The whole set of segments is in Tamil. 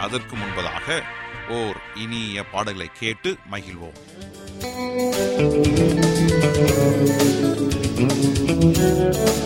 அதற்கு முன்பதாக ஓர் இனிய பாடலை கேட்டு மகிழ்வோம். எனக்காய்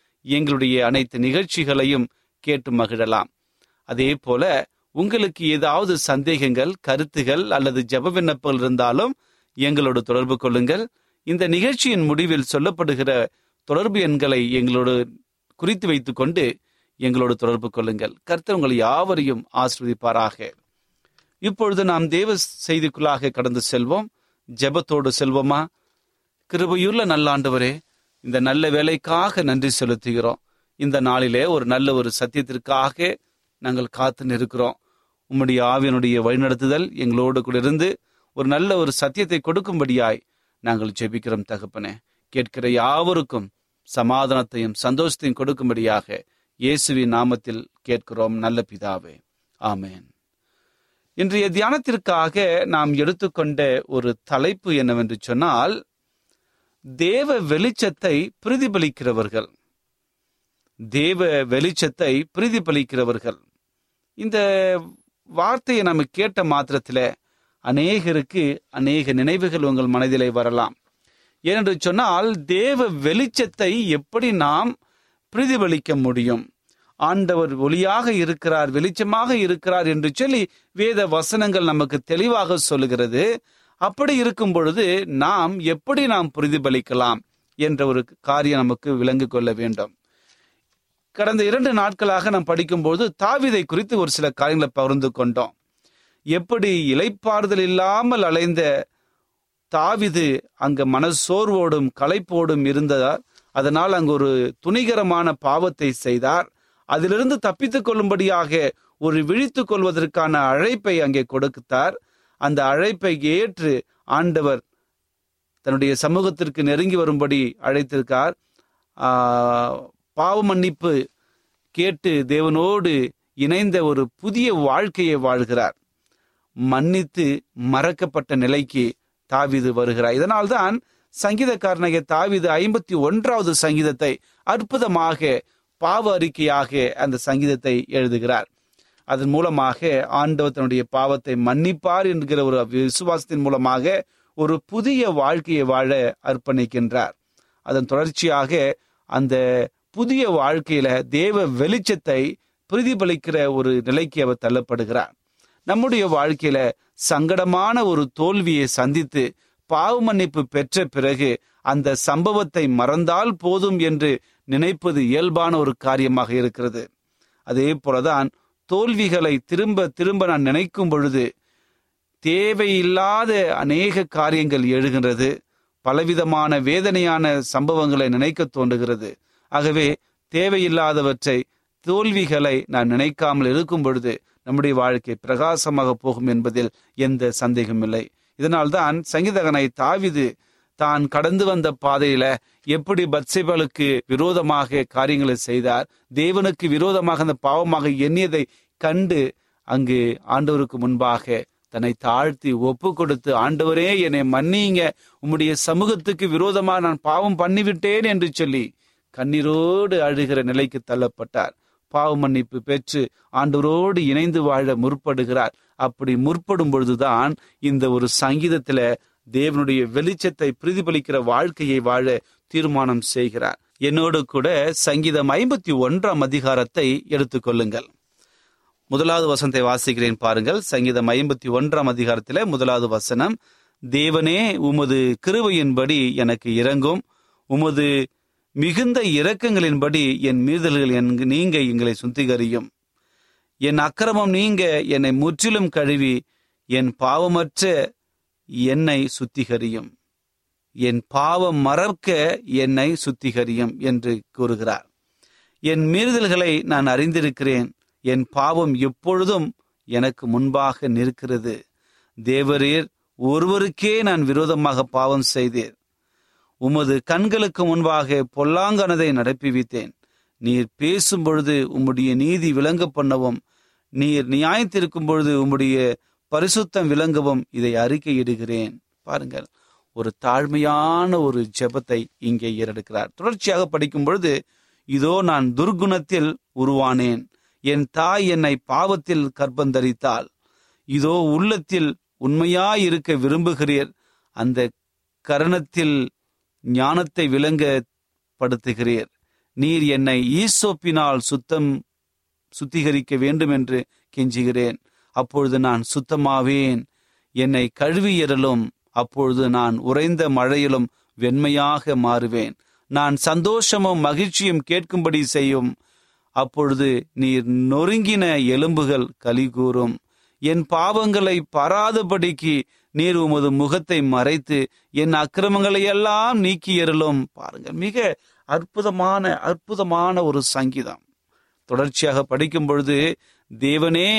எங்களுடைய அனைத்து நிகழ்ச்சிகளையும் கேட்டு மகிழலாம். அதே போல உங்களுக்கு ஏதாவது சந்தேகங்கள் கருத்துகள் அல்லது ஜெப விண்ணப்பங்கள் இருந்தாலும் எங்களோடு தொடர்பு கொள்ளுங்கள். இந்த நிகழ்ச்சியின் முடிவில் சொல்லப்படுகிற தொடர்பு எண்களை எங்களோடு குறித்து வைத்து கொண்டு எங்களோடு தொடர்பு கொள்ளுங்கள். கர்த்தர் உங்களை யாவரையும் ஆசிர்வதிப்பாராக. இப்பொழுது நாம் தேவ செய்திக்குள்ளாக கடந்து செல்வோம். ஜெபத்தோடு செல்வோமா? கிருபையுள்ள நல்லாண்டவரே இந்த நல்ல வேலைக்காக நன்றி செலுத்துகிறோம். இந்த நாளிலே ஒரு நல்ல ஒரு சத்தியத்திற்காக நாங்கள் காத்து நிற்கிறோம். உம்முடைய ஆவியனுடைய வழிநடத்துதல் எங்களோடு கூட இருந்து ஒரு நல்ல ஒரு சத்தியத்தை கொடுக்கும்படியாய் நாங்கள் ஜெபிக்கிறோம் தகப்பனே. கேட்கிற யாவருக்கும் சமாதானத்தையும் சந்தோஷத்தையும் கொடுக்கும்படியாக இயேசுவின் நாமத்தில் கேட்கிறோம் நல்ல பிதாவே. ஆமேன். இன்றைய தியானத்திற்காக நாம் எடுத்துக்கொண்ட ஒரு தலைப்பு என்னவென்று சொன்னால் தேவ வெளிச்சத்தை பிரதிபலிக்கிறவர்கள். தேவ வெளிச்சத்தை பிரதிபலிக்கிறவர்கள். இந்த வார்த்தையை நம்ம கேட்ட மாத்திரத்தில் அநேகருக்கு அநேக நினைவுகள் உங்கள் மனதிலே வரலாம். ஏனென்று சொன்னால் தேவ வெளிச்சத்தை எப்படி நாம் பிரதிபலிக்க முடியும்? ஆண்டவர் ஒளியாக இருக்கிறார் வெளிச்சமாக இருக்கிறார் என்று சொல்லி வேத வசனங்கள் நமக்கு தெளிவாக சொல்லுகிறது. அப்படி இருக்கும் பொழுது நாம் எப்படி நாம் பிரதிபலிக்கலாம் என்ற ஒரு காரியம் நமக்கு விளங்கு கொள்ள வேண்டும். கடந்த இரண்டு நாட்களாக நாம் படிக்கும்போது தாவிதை குறித்து ஒரு சில காரியங்களை பகிர்ந்து கொண்டோம். எப்படி இலைப்பாறுதல் இல்லாமல் அலைந்த தாவிது அங்கு மனசோர்வோடும் களைப்போடும் இருந்ததால் அதனால் அங்கு ஒரு துணிகரமான பாவத்தை செய்தார். அதிலிருந்து தப்பித்துக் கொள்ளும்படியாக ஒரு விழித்துக் கொள்வதற்கான அழைப்பை அங்கே கொடுத்தார். அந்த அழைப்பை ஏற்று ஆண்டவர் தன்னுடைய சமூகத்திற்கு நெருங்கி வரும்படி அழைத்திருக்கார். பாவ மன்னிப்பு கேட்டு தேவனோடு இணைந்த ஒரு புதிய வாழ்க்கையை வாழ்கிறார். மன்னித்து மறக்கப்பட்ட நிலைக்கு தாவிது வருகிறார். இதனால்தான் சங்கீதக்காரனாகிய தாவிது ஐம்பத்தி ஒன்றாவது சங்கீதத்தை அற்புதமாக பாவ அறிக்கையாக அந்த சங்கீதத்தை எழுதுகிறார். அதன் மூலமாக ஆண்டவர் தன்னுடைய பாவத்தை மன்னிப்பார் என்கிற ஒரு விசுவாசத்தின் மூலமாக ஒரு புதிய வாழ்க்கையை வாழ அர்ப்பணிக்கின்றார். அதன் தொடர்ச்சியாக அந்த புதிய வாழ்க்கையில தேவ வெளிச்சத்தை பிரதிபலிக்கிற ஒரு நிலைக்கு அவர் தள்ளப்படுகிறார். நம்முடைய வாழ்க்கையில சங்கடமான ஒரு தோல்வியை சந்தித்து பாவ மன்னிப்பு பெற்ற பிறகு அந்த சம்பவத்தை மறந்தால் போதும் என்று நினைப்பது இயல்பான ஒரு காரியமாக இருக்கிறது. அதே போலதான் தோல்விகளை திரும்ப திரும்ப நான் நினைக்கும் பொழுது தேவையில்லாத அநேக காரியங்கள் எழுகின்றது. பலவிதமான வேதனையான சம்பவங்களை நினைக்க தோன்றுகிறது. ஆகவே தேவையில்லாதவற்றை தோல்விகளை நான் நினைக்காமல் இருக்கும் பொழுது நம்முடைய வாழ்க்கை பிரகாசமாக போகும் என்பதில் எந்த சந்தேகமில்லை இதனால்தான் சங்கீதகனை தாவிது தான் கடந்து வந்த பாதையில எப்படி பத்சேபலுக்கு விரோதமாக காரியங்களை செய்தார் தேவனுக்கு விரோதமாக அந்த பாவமாக எண்ணியதை கண்டு அங்கு ஆண்டவருக்கு முன்பாக தன்னை தாழ்த்தி ஒப்பு கொடுத்து ஆண்டவரே என்னை மன்னிங்க உம்முடைய சமூகத்துக்கு விரோதமாக நான் பாவம் பண்ணிவிட்டேன் என்று சொல்லி கண்ணீரோடு அழுகிற நிலைக்கு தள்ளப்பட்டார். பாவ மன்னிப்பு பெற்று ஆண்டவரோடு இணைந்து வாழ முற்படுகிறார். அப்படி முற்படும் பொழுதுதான் இந்த ஒரு சங்கீதத்துல தேவனுடைய வெளிச்சத்தை பிரதிபலிக்கிற வாழ்க்கையை வாழ தீர்மானம் செய்கிறார். என்னோடு கூட சங்கீதம் ஐம்பத்தி ஒன்றாம் அதிகாரத்தை எடுத்துக்கொள்ளுங்கள் முதலாவது வசனத்தை வாசிக்கிறேன் பாருங்கள். சங்கீதம் ஐம்பத்தி ஒன்றாம் அதிகாரத்தில் முதலாவது வசனம் தேவனே உமது கிருவையின்படி எனக்கு இறங்கும் உமது மிகுந்த இரக்கங்களின்படி என் மீறுதல்கள் என் நீங்க எங்களை சுத்திகரியும். என் அக்கிரமம் நீங்க என்னை முற்றிலும் கழுவி என் பாவமற்ற என்னை சுத்திகரியும். என் பாவம் மறக்க என்னை சுத்திகரியும் என்று கூறுகிறார். என் மீறுதல்களை நான் அறிந்திருக்கிறேன். என் பாவம் எப்பொழுதும் எனக்கு முன்பாக நிற்கிறது. தேவரீர் ஒருவருக்கே நான் விரோதமாக பாவம் செய்தேன் உமது கண்களுக்கு முன்பாக பொல்லாங்கனதை நடப்பிவித்தேன். நீர் பேசும் பொழுது உம்முடைய நீதி விளங்க பண்ணவும் நீர் நியாயத்திருக்கும் பொழுது உம்முடைய பரிசுத்தம் விளங்கவும் இதை அறிக்கையிடுகிறேன். பாருங்கள் ஒரு தாழ்மையான ஒரு ஜெபத்தை இங்கே ஏறெடுக்கிறார். தொடர்ச்சியாக படிக்கும் பொழுது இதோ நான் துர்குணத்தில் உருவானேன். என் தாய் என்னை பாவத்தில் கர்ப்பந்தரித்தாள். இதோ உள்ளத்தில் உண்மையாயிருக்க விரும்புகிறீர். அந்த கரணத்தில் ஞானத்தை விளங்கப்படுத்துகிறீர். நீர் என்னை ஈசோப்பினால் சுத்தம் சுத்திகரிக்க வேண்டும் என்று கெஞ்சுகிறேன். அப்பொழுது நான் சுத்தமாவேன். என்னை கழுவியறலும் அப்பொழுது நான் உறைந்த மழையிலும் வெண்மையாக மாறுவேன். நான் சந்தோஷமும் மகிழ்ச்சியும் கேட்கும்படி செய்யும். அப்பொழுது நீர் நொறுங்கின எலும்புகள் கலிகூறும் என் பாவங்களை பாராதபடிக்கு நீர் உமது முகத்தை மறைத்து என் அக்கிரமங்களை எல்லாம் நீக்கியறலும். பாருங்கள் மிக அற்புதமான அற்புதமான ஒரு சங்கீதம். தொடர்ச்சியாக படிக்கும் பொழுது தேவனே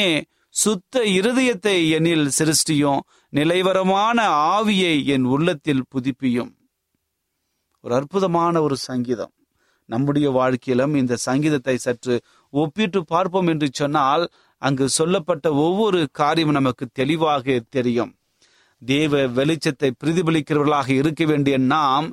சுத்த இருதயத்தை என்னில் சிருஷ்டியும் நிலைவரமான ஆவியை என் உள்ளத்தில் புதுப்பியும். ஒரு அற்புதமான ஒரு சங்கீதம். நம்முடைய வாழ்க்கையிலும் இந்த சங்கீதத்தை சற்று ஒப்பிட்டு பார்ப்போம் என்று சொன்னால் அங்கு சொல்லப்பட்ட ஒவ்வொரு காரியம் நமக்கு தெளிவாக தெரியும். தேவ வெளிச்சத்தை பிரதிபலிக்கிறவர்களாக இருக்க வேண்டிய நாம்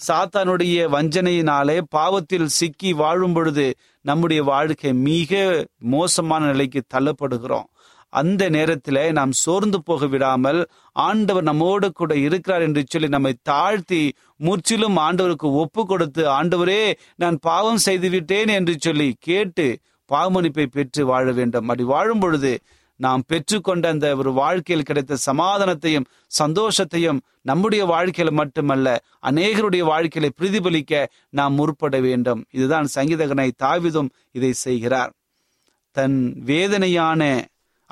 சாத்தானுடைய வஞ்சனையினாலே பாவத்தில் சிக்கி வாழும் பொழுது நம்முடைய வாழ்க்கை மிக மோசமான நிலைக்கு தள்ளப்படுகிறோம். அந்த நேரத்தில் நாம் சோர்ந்து போக விடாமல் ஆண்டவர் நம்மோடு கூட இருக்கிறார் என்று சொல்லி நம்மை தாழ்த்தி முற்றிலும் ஆண்டவருக்கு ஒப்பு கொடுத்து ஆண்டவரே நான் பாவம் செய்து விட்டேன் என்று சொல்லி கேட்டு பாவமணிப்பை பெற்று வாழ வேண்டும். அப்படி வாழும் பொழுது நாம் பெற்றுக்கொண்ட அந்த ஒரு வாழ்க்கையில் கிடைத்த சமாதானத்தையும் சந்தோஷத்தையும் நம்முடைய வாழ்க்கையில மட்டுமல்ல அநேகருடைய வாழ்க்கையில பிரதிபலிக்க நாம் முற்பட வேண்டும். இதுதான் சங்கீதகனை தாவிதும் இதை செய்கிறார். தன் வேதனையான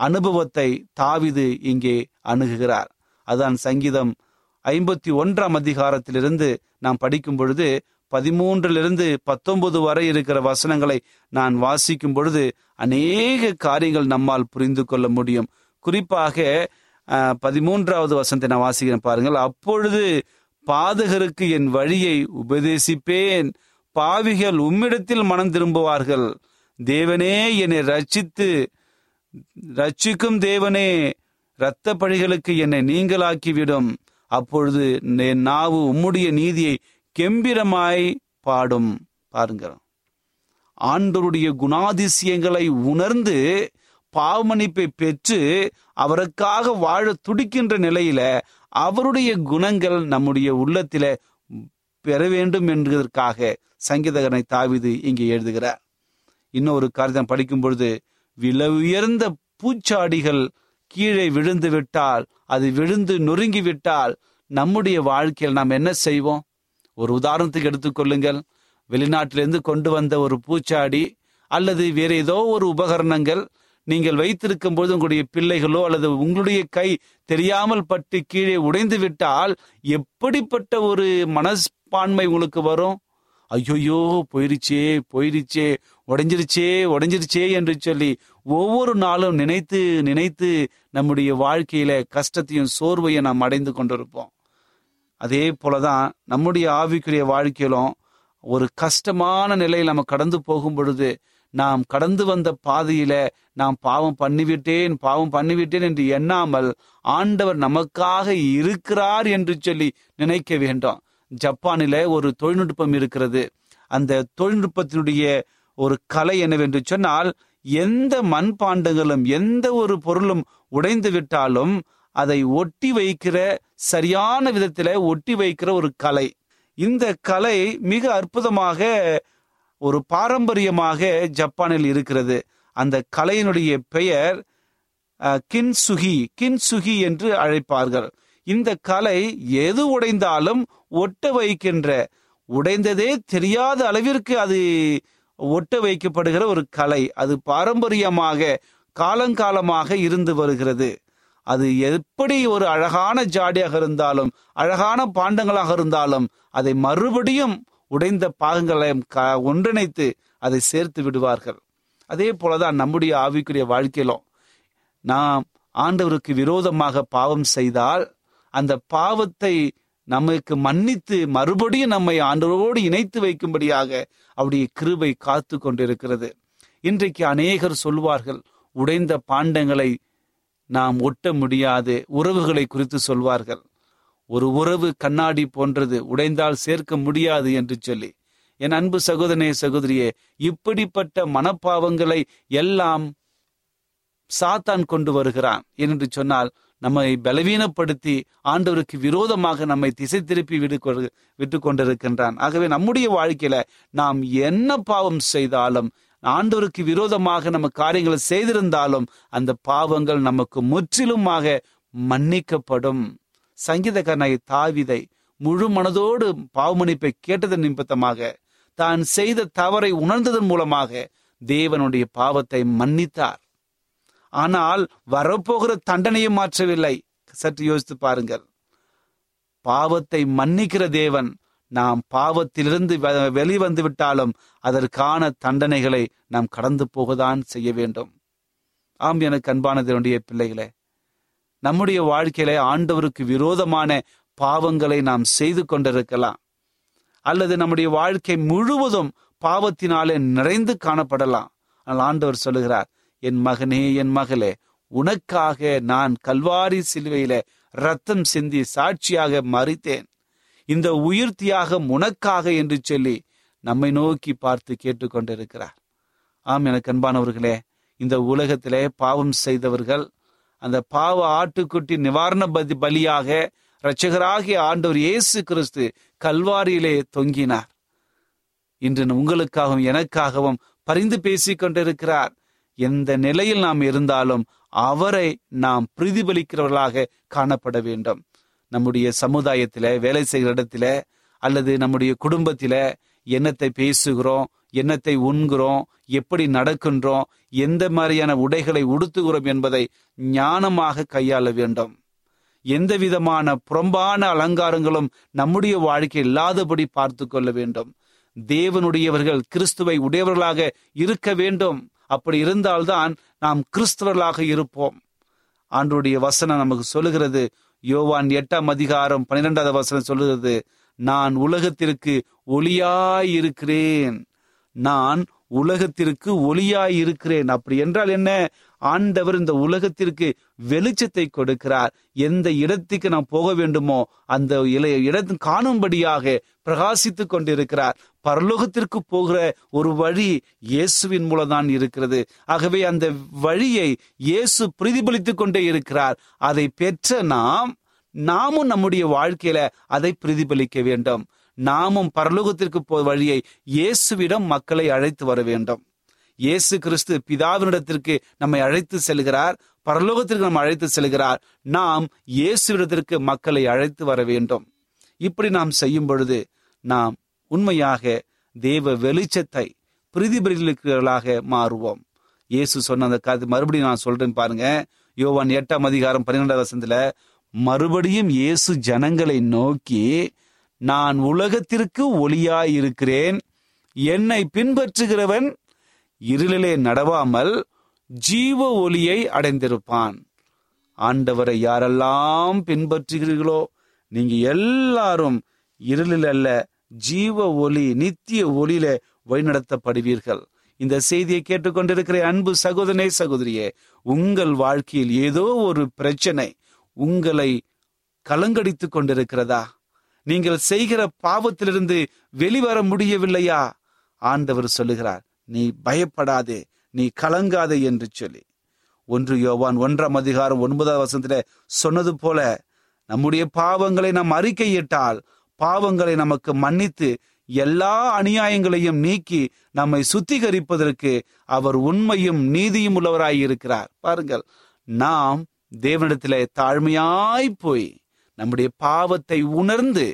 அனுபவத்தை தாவிது இங்கே அணுகுகிறார். அதான் சங்கீதம் ஐம்பத்தி ஒன்றாம் அதிகாரத்திலிருந்து நாம் படிக்கும் பொழுது பதிமூன்றிலிருந்து பத்தொன்பது வரை இருக்கிற வசனங்களை நான் வாசிக்கும் பொழுது அநேக காரியங்கள் நம்மால் புரிந்து கொள்ள முடியும். குறிப்பாக பதிமூன்றாவது வசனத்தை நான் வாசிக்கிறேன் பாருங்கள். அப்பொழுது பாதகருக்கு என் வழியை உபதேசிப்பேன். பாவிகள் உம்மிடத்தில் மனம் திரும்புவார்கள். தேவனே என்னை ரட்சித்து ரட்சிக்கும் தேவனே இரத்த பழிகளுக்கு என்னை நீங்களாக்கிவிடும். அப்பொழுது என் நாவு உம்முடைய நீதியை கெம்பிரமாய் பாடும். பாருங்க. ஆண்டோருடைய குணாதிசயங்களை உணர்ந்து பாவமணிப்பை பெற்று அவருக்காக வாழ துடிக்கின்ற நிலையில அவருடைய குணங்கள் நம்முடைய உள்ளத்தில பெற வேண்டும் என்பதற்காக சங்கீதகனை தாவிது இங்கே எழுதுகிறார். இன்னொரு காரியம் படிக்கும் பொழுது விலை உயர்ந்த பூச்சாடிகள் கீழே விழுந்து விட்டால் அது விழுந்து நொறுங்கி விட்டால் நம்முடைய வாழ்க்கையில் நாம் என்ன செய்வோம்? ஒரு உதாரணத்துக்கு எடுத்துக்கொள்ளுங்கள் வெளிநாட்டிலிருந்து கொண்டு வந்த ஒரு பூச்சாடி அல்லது வேற ஏதோ ஒரு உபகரணங்கள் நீங்கள் வைத்திருக்கும் போது உங்களுடைய பிள்ளைகளோ அல்லது உங்களுடைய கை தெரியாமல் பட்டு கீழே உடைந்து விட்டால் எப்படிப்பட்ட ஒரு மனப்பான்மை உங்களுக்கு வரும்? ஐயோயோ போயிருச்சே போயிருச்சே உடைஞ்சிருச்சே உடைஞ்சிருச்சே என்று சொல்லி ஒவ்வொரு நாளும் நினைத்து நினைத்து நம்முடைய வாழ்க்கையில கஷ்டத்தையும் சோர்வையும் நாம் அடைந்து கொண்டிருப்போம். அதே போலதான் நம்முடைய ஆவிக்குரிய வாழ்க்கையிலும் ஒரு கஷ்டமான நிலையில் நம்ம கடந்து போகும் பொழுது நாம் கடந்து வந்த பாதையில நாம் பாவம் பண்ணிவிட்டேன் பாவம் பண்ணிவிட்டேன் என்று எண்ணாமல் ஆண்டவர் நமக்காக இருக்கிறார் என்று சொல்லி நினைக்க வேண்டும். ஜப்பானில ஒரு தொழில்நுட்பம் இருக்கிறது. அந்த தொழில்நுட்பத்தினுடைய ஒரு கலை என்னவென்று சொன்னால் எந்த மண்பாண்டங்களும் எந்த ஒரு பொருளும் உடைந்து விட்டாலும் அதை ஒட்டி வைக்கிற சரியான விதத்தில் ஒட்டி வைக்கிற ஒரு கலை. இந்த கலை மிக அற்புதமாக ஒரு பாரம்பரியமாக ஜப்பானில் இருக்கிறது. அந்த கலையினுடைய பெயர் கின்சுகி கின்சுகி என்று அழைப்பார்கள். இந்த கலை எது உடைந்தாலும் ஒட்ட வைக்கின்ற உடைந்ததே தெரியாத அளவிற்கு அது ஒட்ட வைக்கப்படுகிற ஒரு கலை. அது பாரம்பரியமாக காலங்காலமாக இருந்து வருகிறது. அது எப்படி ஒரு அழகான ஜாடியாக இருந்தாலும் அழகான பாண்டங்களாக இருந்தாலும் அதை மறுபடியும் உடைந்த பாகங்களை க- ஒன்றிணைத்து அதை சேர்த்து விடுவார்கள். அதே போலதான் நம்முடைய ஆவிக்குரிய வாழ்க்கையிலும். நாம் ஆண்டவருக்கு விரோதமாக பாவம் செய்தால் அந்த பாவத்தை நமக்கு மன்னித்து மறுபடியும் நம்மை ஆண்டவரோடு இணைத்து வைக்கும்படியாக அவருடைய கிருபை காத்து கொண்டிருக்கிறது. இன்றைக்கு அநேகர் சொல்வார்கள் உடைந்த பாண்டங்களை நாம் ஒட்ட முடியாது. உறவுகளை குறித்து சொல்வார்கள் ஒரு உறவு கண்ணாடி போன்றது உடைந்தால் சேர்க்க முடியாது என்று சொல்லி. என் அன்பு சகோதரனே சகோதரியே இப்படிப்பட்ட மனப்பாவங்களை எல்லாம் சாத்தான் கொண்டு வருகிறான். என்று சொன்னால் நம்மை பலவீனப்படுத்தி ஆண்டவருக்கு விரோதமாக நம்மை திசை திருப்பி விடு விட்டு கொண்டிருக்கின்றான் ஆகவே நம்முடைய வாழ்க்கையில நாம் என்ன பாவம் செய்தாலும் ஆண்டவருக்கு விரோதமாக நம்ம காரியங்களை செய்திருந்தாலும் அந்த பாவங்கள் நமக்கு முற்றிலுமாக மன்னிக்கப்படும். சங்கீதக்காரனாய் தாவிதை முழு மனதோடு பாவமன்னிப்பை கேட்டதன் நிமித்தமாக தான் செய்த தவறை உணர்ந்ததன் மூலமாக தேவனுடைய பாவத்தை மன்னித்தார். ஆனால் வரப்போகிற தண்டனையை மாற்றவில்லை. சற்று யோசித்து பாருங்கள். பாவத்தை மன்னிக்கிற தேவன் நாம் பாவத்திலிருந்து வெளிவந்து விட்டாலும் அதற்கான தண்டனைகளை நாம் கடந்து போகதான் செய்ய வேண்டும். ஆம் எனக்கு அன்பானதனுடைய பிள்ளைகளே நம்முடைய வாழ்க்கையில ஆண்டவருக்கு விரோதமான பாவங்களை நாம் செய்து கொண்டிருக்கலாம். அல்லது நம்முடைய வாழ்க்கை முழுவதும் பாவத்தினாலே நிறைந்து காணப்படலாம். ஆனால் ஆண்டவர் சொல்லுகிறார் என் மகனே என் மகளே உனக்காக நான் கல்வாரி சிலுவையில ரத்தம் சிந்தி சாட்சியாக மறித்தேன் இந்த உயிர் தியாகம் உனக்காக என்று சொல்லி நம்மை நோக்கி பார்த்து கேட்டுக்கொண்டிருக்கிறார் ஆம் எனக்கு அன்பானவர்களே இந்த உலகத்திலே பாவம் செய்தவர்கள் அந்த பாவ ஆட்டுக்குட்டி நிவாரண பதி பலியாக இரட்சகராகிய ஆண்டவர் இயேசு கிறிஸ்து கல்வாரியிலே தொங்கினார். இன்று உங்களுக்காகவும் எனக்காகவும் பரிந்து பேசிக் கொண்டிருக்கிறார். எந்த நிலையில் நாம் இருந்தாலும் அவரை நாம் பிரதிபலிக்கிறவர்களாக காணப்பட வேண்டும். நம்முடைய சமுதாயத்தில் வேலை செய்கிற இடத்துல அல்லது நம்முடைய குடும்பத்தில் என்னத்தை பேசுகிறோம் என்னத்தை உண்கிறோம் எப்படி நடக்கின்றோம் எந்த மாதிரியான உடைகளை உடுத்துகிறோம் என்பதை ஞானமாக கையாள வேண்டும். எந்த விதமான புறம்பான அலங்காரங்களும் நம்முடைய வாழ்க்கை இல்லாதபடி பார்த்து கொள்ள வேண்டும். தேவனுடையவர்கள் கிறிஸ்துவை உடையவர்களாக இருக்க வேண்டும். அப்படி இருந்தால்தான் நாம் கிறிஸ்தவர்களாக இருப்போம். ஆண்டுடைய வசனம் நமக்கு சொல்லுகிறது. யோவான் எட்டாம் அதிகாரம் பன்னிரெண்டாவது வசனம் சொல்லுகிறது. நான் உலகத்திற்கு ஒளியாயிருக்கிறேன். நான் உலகத்திற்கு ஒளியாய் இருக்கிறேன் அப்படி என்றால் என்ன? ஆண்டவர் இந்த உலகத்திற்கு வெளிச்சத்தை கொடுக்கிறார். எந்த இடத்துக்கு நாம் போக வேண்டுமோ அந்த இளைய இடத்தின் காணும்படியாக பிரகாசித்து கொண்டிருக்கிறார். பரலோகத்திற்கு போகிற ஒரு வழி இயேசுவின் மூலம்தான் இருக்கிறது. ஆகவே அந்த வழியை இயேசு பிரதிபலித்துக் கொண்டே இருக்கிறார். அதை பெற்ற நாம் நாமும் நம்முடைய வாழ்க்கையில அதை பிரதிபலிக்க வேண்டும். நாமும் பரலோகத்திற்கு போ வழியை இயேசுவிடம் மக்களை அழைத்து வர வேண்டும். இயேசு கிறிஸ்து பிதாவினிடத்திற்கு நம்மை அழைத்து செல்கிறார். பரலோகத்திற்கு நம்ம அழைத்து செல்கிறார். நாம் இயேசுவிடத்திற்கு மக்களை அழைத்து வர வேண்டும். இப்படி நாம் செய்யும் பொழுது நாம் உண்மையாக தேவ வெளிச்சத்தை பிரதிபலிக்கிறவர்களாக மாறுவோம். இயேசு சொன்ன அந்த கதை மறுபடியும் நான் சொல்றேன் பாருங்க. யோவான் எட்டாம் அதிகாரம் பன்னிரெண்டாம் வசனத்துல மறுபடியும் இயேசு ஜனங்களை நோக்கி நான் உலகத்திற்கு ஒளியாயிருக்கிறேன். என்னை பின்பற்றுகிறவன் இருளிலே நடவாமல் ஜீவ ஒளியை அடைந்திருப்பான். ஆண்டவரை யாரெல்லாம் பின்பற்றுகிறீர்களோ நீங்க எல்லாரும் இருளில் அல்ல ஜீவ ஒளி நித்திய ஒளியில வழிநடத்தப்படுவீர்கள். இந்த செய்தியை கேட்டுக்கொண்டிருக்கிற அன்பு சகோதரனே சகோதரியே உங்கள் வாழ்க்கையில் ஏதோ ஒரு பிரச்சனை உங்களை கலங்கடித்துக் கொண்டிருக்கிறதா? நீங்கள் செய்கிற பாவத்திலிருந்து வெளிவர முடியவில்லையா? ஆண்டவர் சொல்லுகிறார் நீ பயப்படாதே நீ கலங்காதே என்று சொல்லி. ஒன்று யோவான் ஒன்றாம் அதிகாரம் ஒன்பதாம் வசனத்துல சொன்னது போல நம்முடைய பாவங்களை நாம் அறிக்கையிட்டால் பாவங்களை நமக்கு மன்னித்து எல்லா அநியாயங்களையும் நீக்கி நம்மை சுத்திகரிப்பதற்கு அவர் உண்மையும் நீதியும் உள்ளவராய் இருக்கிறார். பாருங்கள் நாம் தேவனிடத்திலே தாழ்மையாய் போய் நம்முடைய பாவத்தை உணர்ந்து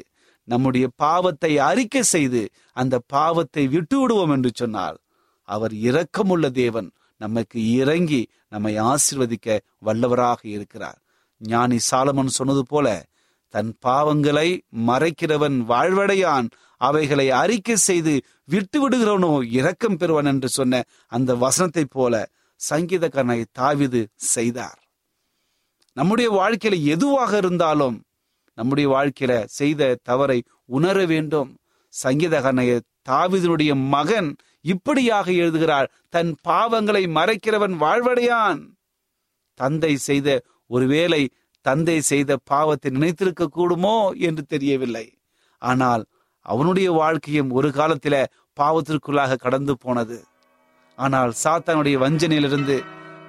நம்முடைய பாவத்தை அறிக்கை செய்து அந்த பாவத்தை விட்டு விடுவோம் என்று சொன்னால் அவர் இரக்கமுள்ள தேவன். நமக்கு இறங்கி நம்மை ஆசிர்வதிக்க வல்லவராக இருக்கிறார். ஞானி சாலமன் சொன்னது போல தன் பாவங்களை மறைக்கிறவன் வாழ்வடையான் அவைகளை அறிக்கை செய்து விட்டு விடுகிறவனோ இரக்கம் பெறுவான் என்று சொன்ன அந்த வசனத்தை போல சங்கீதக்காரனை தாவிது செய்தார். நம்முடைய வாழ்க்கையில எதுவாக இருந்தாலும் நம்முடைய வாழ்க்கையில செய்த தவறை உணர வேண்டும். சங்கீதகனைய தாவிதனுடைய மகன் இப்படியாக எழுதுகிறார் தன் பாவங்களை மறைக்கிறவன் வாழ்வடையான். தந்தை செய்த ஒருவேளை தந்தை செய்த பாவத்தை நினைத்திருக்க கூடுமோ என்று தெரியவில்லை. ஆனால் அவனுடைய வாழ்க்கையும் ஒரு காலத்தில பாவத்திற்குள்ளாக கடந்து போனது. ஆனால் சாத்தானுடைய வஞ்சனையிலிருந்து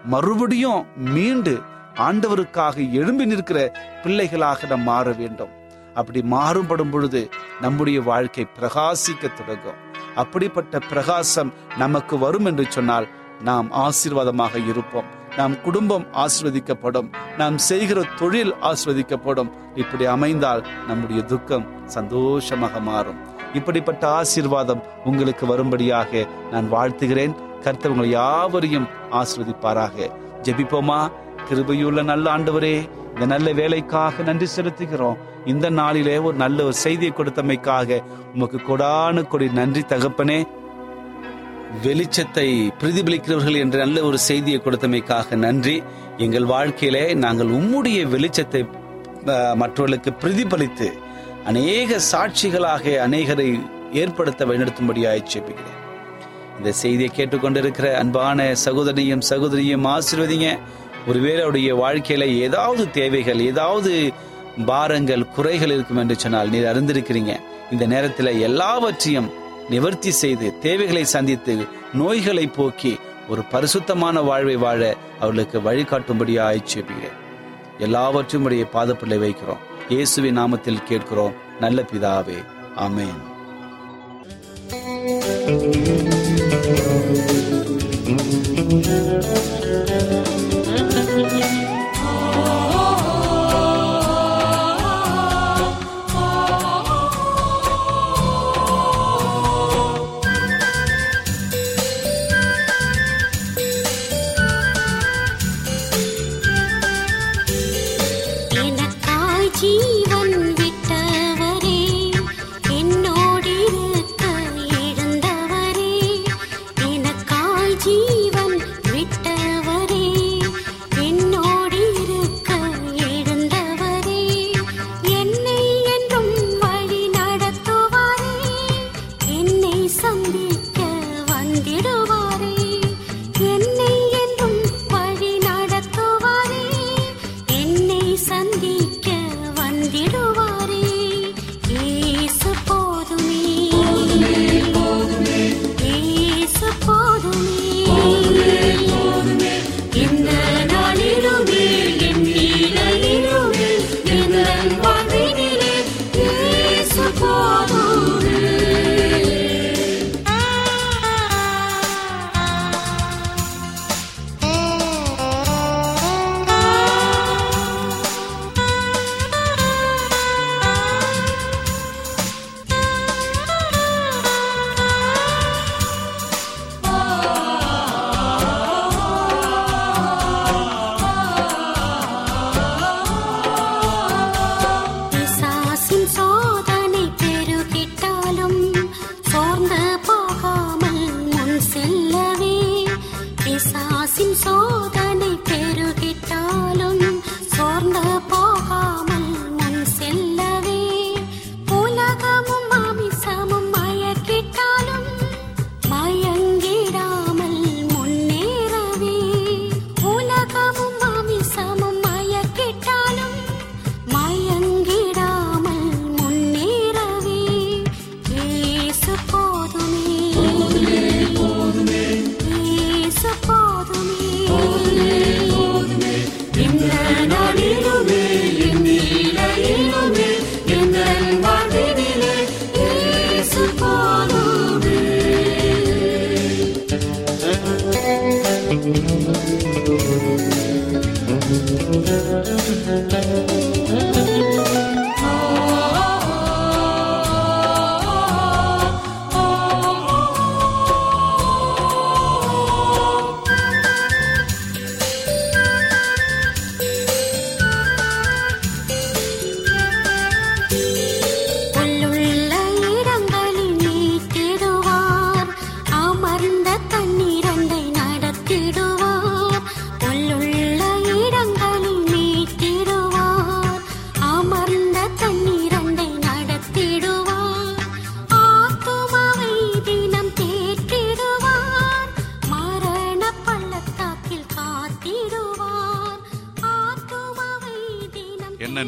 மறுபடியும் மீண்டு ஆண்டவருக்காக எழும்பி நிற்கிற பிள்ளைகளாக நாம் மாற வேண்டும். அப்படி மாறுபடும் பொழுது நம்முடைய வாழ்க்கை பிரகாசிக்க தொடங்கும். அப்படிப்பட்ட பிரகாசம் நமக்கு வரும் என்று சொன்னால் நாம் ஆசீர்வாதமாக இருப்போம். நாம் குடும்பம் ஆசிர்வதிக்கப்படும். நாம் செய்கிற தொழில் ஆசிர்வதிக்கப்படும். இப்படி அமைந்தால் நம்முடைய துக்கம் சந்தோஷமாக மாறும். இப்படிப்பட்ட ஆசீர்வாதம் உங்களுக்கு வரும்படியாக நான் வாழ்த்துகிறேன். கர்த்தவங்களை யாவரையும் ஆசிர்வதிப்பாராக. ஜெபிப்போமா? கிருபையுள்ள நல்ல ஆண்டவரே இந்த நல்ல வேலைக்காக நன்றி செலுத்துகிறோம். இந்த நாளிலே ஒரு நல்ல ஒரு செய்தியை கொடுத்தமைக்காக உமக்கு கொடானு கொடி நன்றி தகப்பனே. வெளிச்சத்தை பிரதிபலிக்கிறவர்கள் என்ற நல்ல ஒரு செய்தியை கொடுத்தமைக்காக நன்றி. எங்கள் வாழ்க்கையிலே நாங்கள் உம்முடைய வெளிச்சத்தை மற்றவர்களுக்கு பிரதிபலித்து அநேக சாட்சிகளாக அநேகரை ஏற்படுத்த வழிநடத்தும்படியாய் ஜெபிக்கிறேன். இந்த செய்தியை கேட்டுக்கொண்டிருக்கிற அன்பான சகோதரியும் சகோதரியும் ஆசீர்வதிங்க. ஒருவேளை அவருடைய வாழ்க்கையில ஏதாவது தேவைகள் ஏதாவது பாரங்கள் குறைகள் இருக்கும் என்று சொன்னால் நீர் அறிந்திருக்கிறீங்க. இந்த நேரத்தில் எல்லாவற்றையும் நிவர்த்தி செய்து தேவைகளை சந்தித்து நோய்களை போக்கி ஒரு பரிசுத்தமான வாழ்வை வாழ அவர்களுக்கு வழிகாட்டும்படியாக ஜெபிக்கிறேன். எல்லாவற்றையும் உடைய பாதப்பிள்ளை வைக்கிறோம். இயேசுவின் நாமத்தில் கேட்கிறோம். நல்ல பிதாவே அமேன்